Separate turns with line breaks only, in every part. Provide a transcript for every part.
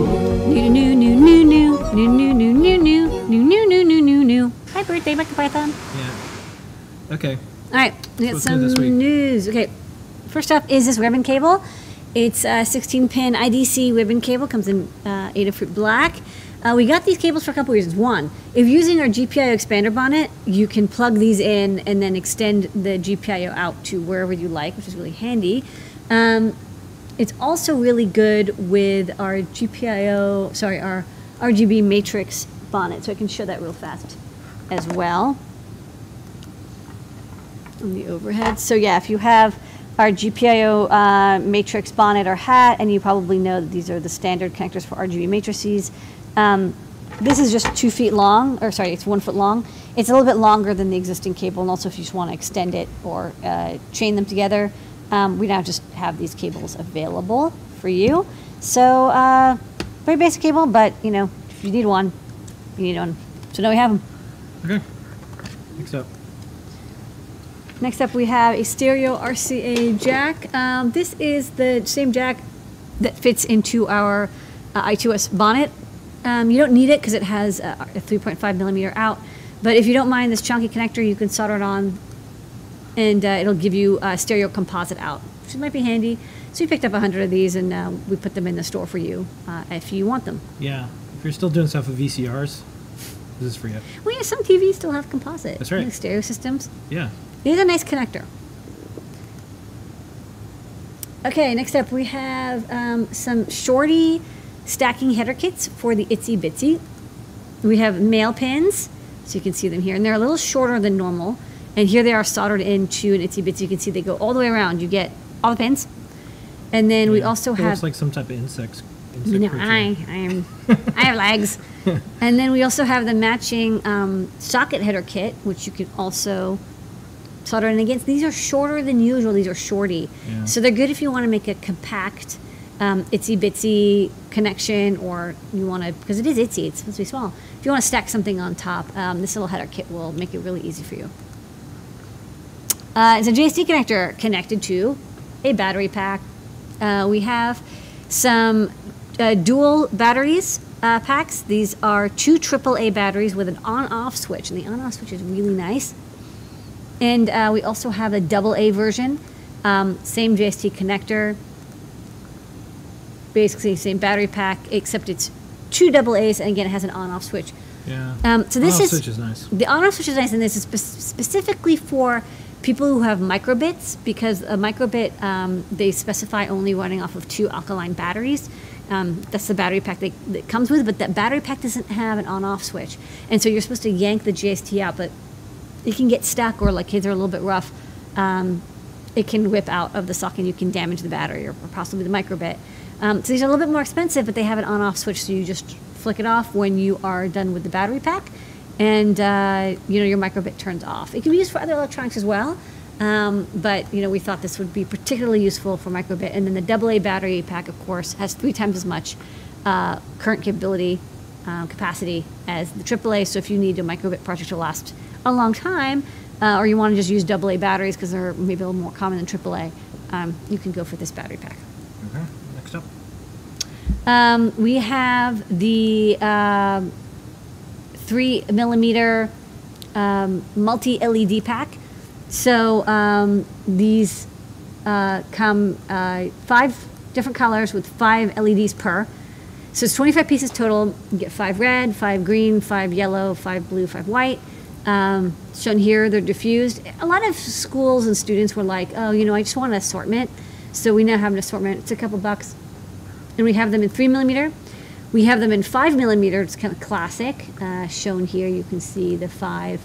New, new, new, new, new, new, new, new, new, new, new, new, new, new, new, new. Hi, birthday, Mike Python.
Yeah. Okay.
All right, we got some news. Okay, first up is this ribbon cable. It's a 16 pin IDC ribbon cable. Comes in uh, Adafruit Black. Uh, we got these cables for a couple reasons. One, if using our GPIO expander bonnet, you can plug these in and then extend the GPIO out to wherever you like, which is really handy. Um, it's also really good with our GPIO, sorry, our RGB matrix bonnet. So I can show that real fast as well on the overhead. So yeah, if you have our GPIO uh, matrix bonnet or hat, and you probably know that these are the standard connectors for RGB matrices. Um, this is just two feet long, or sorry, it's one foot long. It's a little bit longer than the existing cable, and also if you just want to extend it or uh, chain them together, um, we now just have these cables available for you. So uh, very basic cable, but you know, if you need one, you need one. So now we have them.
Okay. Next up.
Next up, we have a stereo RCA jack. Um, this is the same jack that fits into our uh, I2S bonnet. Um, you don't need it because it has a, a 3.5 millimeter out. But if you don't mind this chunky connector, you can solder it on and uh, it'll give you a stereo composite out, which might be handy. So we picked up 100 of these and uh, we put them in the store for you uh, if you want them.
Yeah. If you're still doing stuff with VCRs, this is for you.
Well, yeah, some TVs still have composite.
That's right.
Like stereo systems.
Yeah.
It is a nice connector. Okay, next up we have um, some shorty stacking header kits for the Itsy Bitsy. We have male pins, so you can see them here, and they're a little shorter than normal. And here they are soldered into an Itsy Bitsy. You can see they go all the way around. You get all the pins. And then we also
it
have
looks like some type of insects. Insect
you know,
creature.
I, I am, I have legs. and then we also have the matching um, socket header kit, which you can also solder in against. These are shorter than usual. These are shorty,
Yeah.
so they're good if you want to make a compact, um, itsy bitsy connection, or you want to because it is itsy. It's supposed to be small. If you want to stack something on top, um, this little header kit will make it really easy for you. Uh, it's a JST connector connected to a battery pack. Uh, we have some uh, dual batteries uh, packs. These are two AAA batteries with an on-off switch, and the on-off switch is really nice. And uh, we also have a double A version, um, same JST connector, basically same battery pack, except it's two double A's, and again it has an on-off switch.
Yeah.
Um, so this
On-off
is
switch is nice.
The on-off switch is nice, and this is spe- specifically for people who have microbits because a microbit um, they specify only running off of two alkaline batteries. Um, that's the battery pack that, that comes with, but that battery pack doesn't have an on-off switch, and so you're supposed to yank the JST out, but it can get stuck or like kids are a little bit rough. Um, it can whip out of the socket and you can damage the battery or, or possibly the microbit. Um, so these are a little bit more expensive, but they have an on-off switch, so you just flick it off when you are done with the battery pack, and uh, you know your microbit turns off. It can be used for other electronics as well, um, but you know we thought this would be particularly useful for microbit. And then the AA battery pack, of course, has three times as much uh, current capability um, capacity as the AAA. So if you need a microbit project to last a long time, uh, or you want to just use AA batteries because they're maybe a little more common than AAA, um, you can go for this battery pack.
Okay. Next up.
Um, we have the um, three millimeter um, multi LED pack. So um, these uh, come uh, five different colors with five LEDs per. So it's 25 pieces total. You get five red, five green, five yellow, five blue, five white. Um, shown here, they're diffused. A lot of schools and students were like, oh, you know, I just want an assortment. So we now have an assortment. It's a couple bucks and we have them in three millimeter. We have them in five millimeter. It's kind of classic. Uh, shown here, you can see the five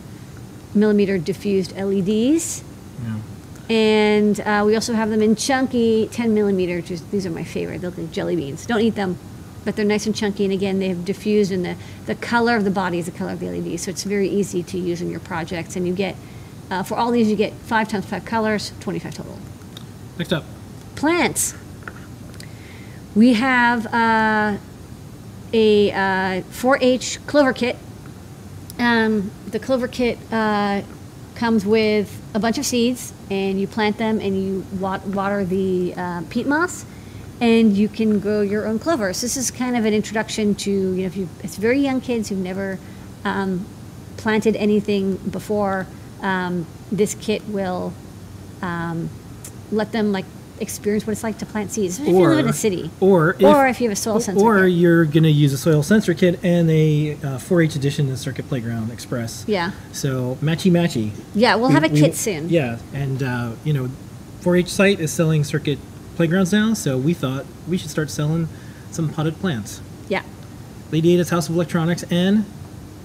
millimeter diffused LEDs,
Yeah.
and uh, we also have them in chunky 10 millimeter. Is, these are my favorite. They look like jelly beans. Don't eat them, but they're nice and chunky. And again, they have diffused, and the the color of the body is the color of the LED, so it's very easy to use in your projects. And you get uh, for all these, you get five times five colors, 25 total
Next up.
plants. We have uh, a uh, 4-H clover kit. Um, the clover kit uh, comes with a bunch of seeds, and you plant them and you wat- water the uh, peat moss. and you can grow your own clover. So this is kind of an introduction to you know if you it's very young kids who've never um, planted anything before. Um, this kit will um, let them like experience what it's like to plant seeds, especially if you live in a city,
Or
or if you have a soil sensor.
Or
kit.
you're going to use a soil sensor kit and a uh, 4-H edition of Circuit Playground Express.
yeah,
So matchy matchy.
yeah, we'll
We-
have a
we-
kit soon.
Yeah, and uh, you know, 4-H site is selling circuit playgrounds now, so we thought we should start selling some potted plants.
yeah,
Lady Ada's House of Electronics and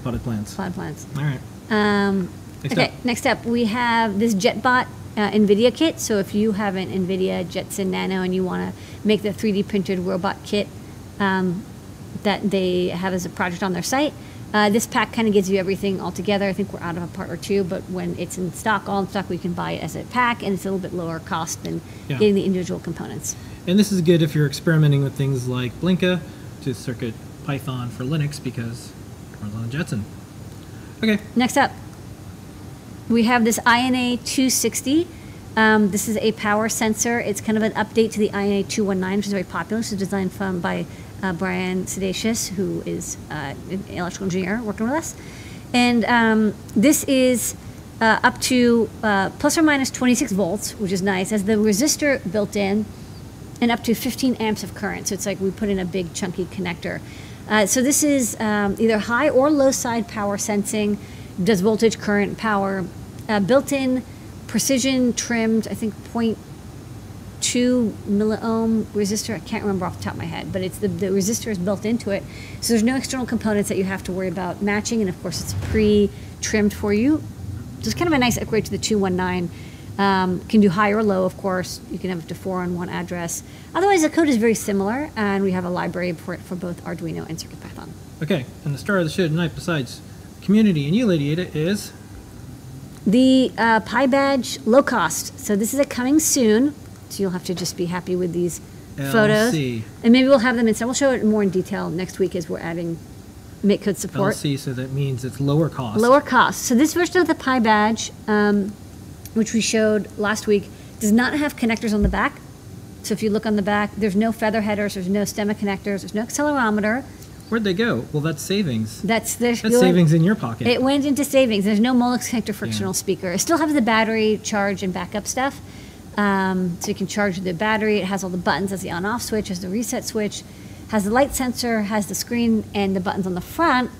potted plants.
Potted plants.
All right.
Um,
Next
okay,
up.
next up we have this JetBot uh, NVIDIA kit. So if you have an NVIDIA Jetson Nano and you want to make the 3D printed robot kit um, that they have as a project on their site, uh, this pack kind of gives you everything all together. I think we're out of a part or two, but when it's in stock, all in stock, we can buy it as a pack, and it's a little bit lower cost than
Yeah.
getting the individual components.
And this is good if you're experimenting with things like Blinka to Circuit Python for Linux because it runs on Jetson. Okay.
Next up, we have this INA 260. Um, this is a power sensor. It's kind of an update to the INA 219, which is very popular. Is designed from by uh, Brian Sedacious, who is uh, an electrical engineer working with us. And um, this is uh, up to uh, plus or minus 26 volts, which is nice. Has the resistor built in, and up to 15 amps of current. So it's like we put in a big chunky connector. Uh, so this is um, either high or low side power sensing, does voltage, current, power, uh, built-in, precision trimmed. I think 0.2 milliohm resistor. I can't remember off the top of my head, but it's the the resistor is built into it. So there's no external components that you have to worry about matching, and of course it's pre-trimmed for you. It's kind of a nice upgrade to the 219. Um, can do high or low, of course. You can have up to four on one address. Otherwise, the code is very similar, and we have a library for it for both Arduino and CircuitPython.
Okay. And the star of the show tonight, besides community and you, Lady Ada, is
The uh, Pi Badge low cost. So this is a coming soon. So you'll have to just be happy with these photos, and maybe we'll have them in. We'll show it more in detail next week as we're adding make code support.
LC, so that means it's lower cost.
Lower cost. So this version of the Pi Badge, um, which we showed last week, does not have connectors on the back. So if you look on the back, there's no feather headers, there's no stemma connectors, there's no accelerometer.
Where'd they go? Well, that's savings.
That's the
That's savings in your pocket.
It went into savings. There's no Molex connector frictional
Yeah.
speaker. It still has the battery charge and backup stuff. Um, so you can charge the battery. It has all the buttons, has the on-off switch, has the reset switch, has the light sensor, has the screen and the buttons on the front.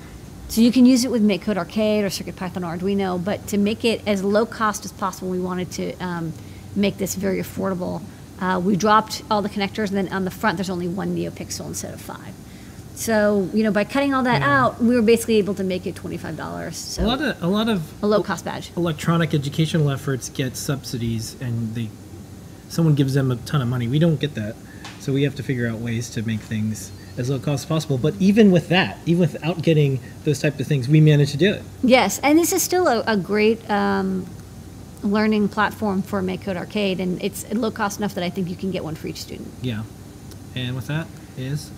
So you can use it with MakeCode Arcade or CircuitPython or Arduino. But to make it as low cost as possible, we wanted to um, make this very affordable. Uh, we dropped all the connectors, and then on the front, there's only one NeoPixel instead of five. So you know, by cutting all that
Yeah.
out, we were basically able to make it twenty-five dollars. So
a lot of a lot of
a low-cost badge.
electronic educational efforts get subsidies, and they someone gives them a ton of money. We don't get that, so we have to figure out ways to make things as low cost as possible. But even with that, even without getting those type of things, we managed to do it.
Yes, and this is still a, a great um, learning platform for MakeCode Arcade, and it's low cost enough that I think you can get one for each student.
Yeah. And with that is.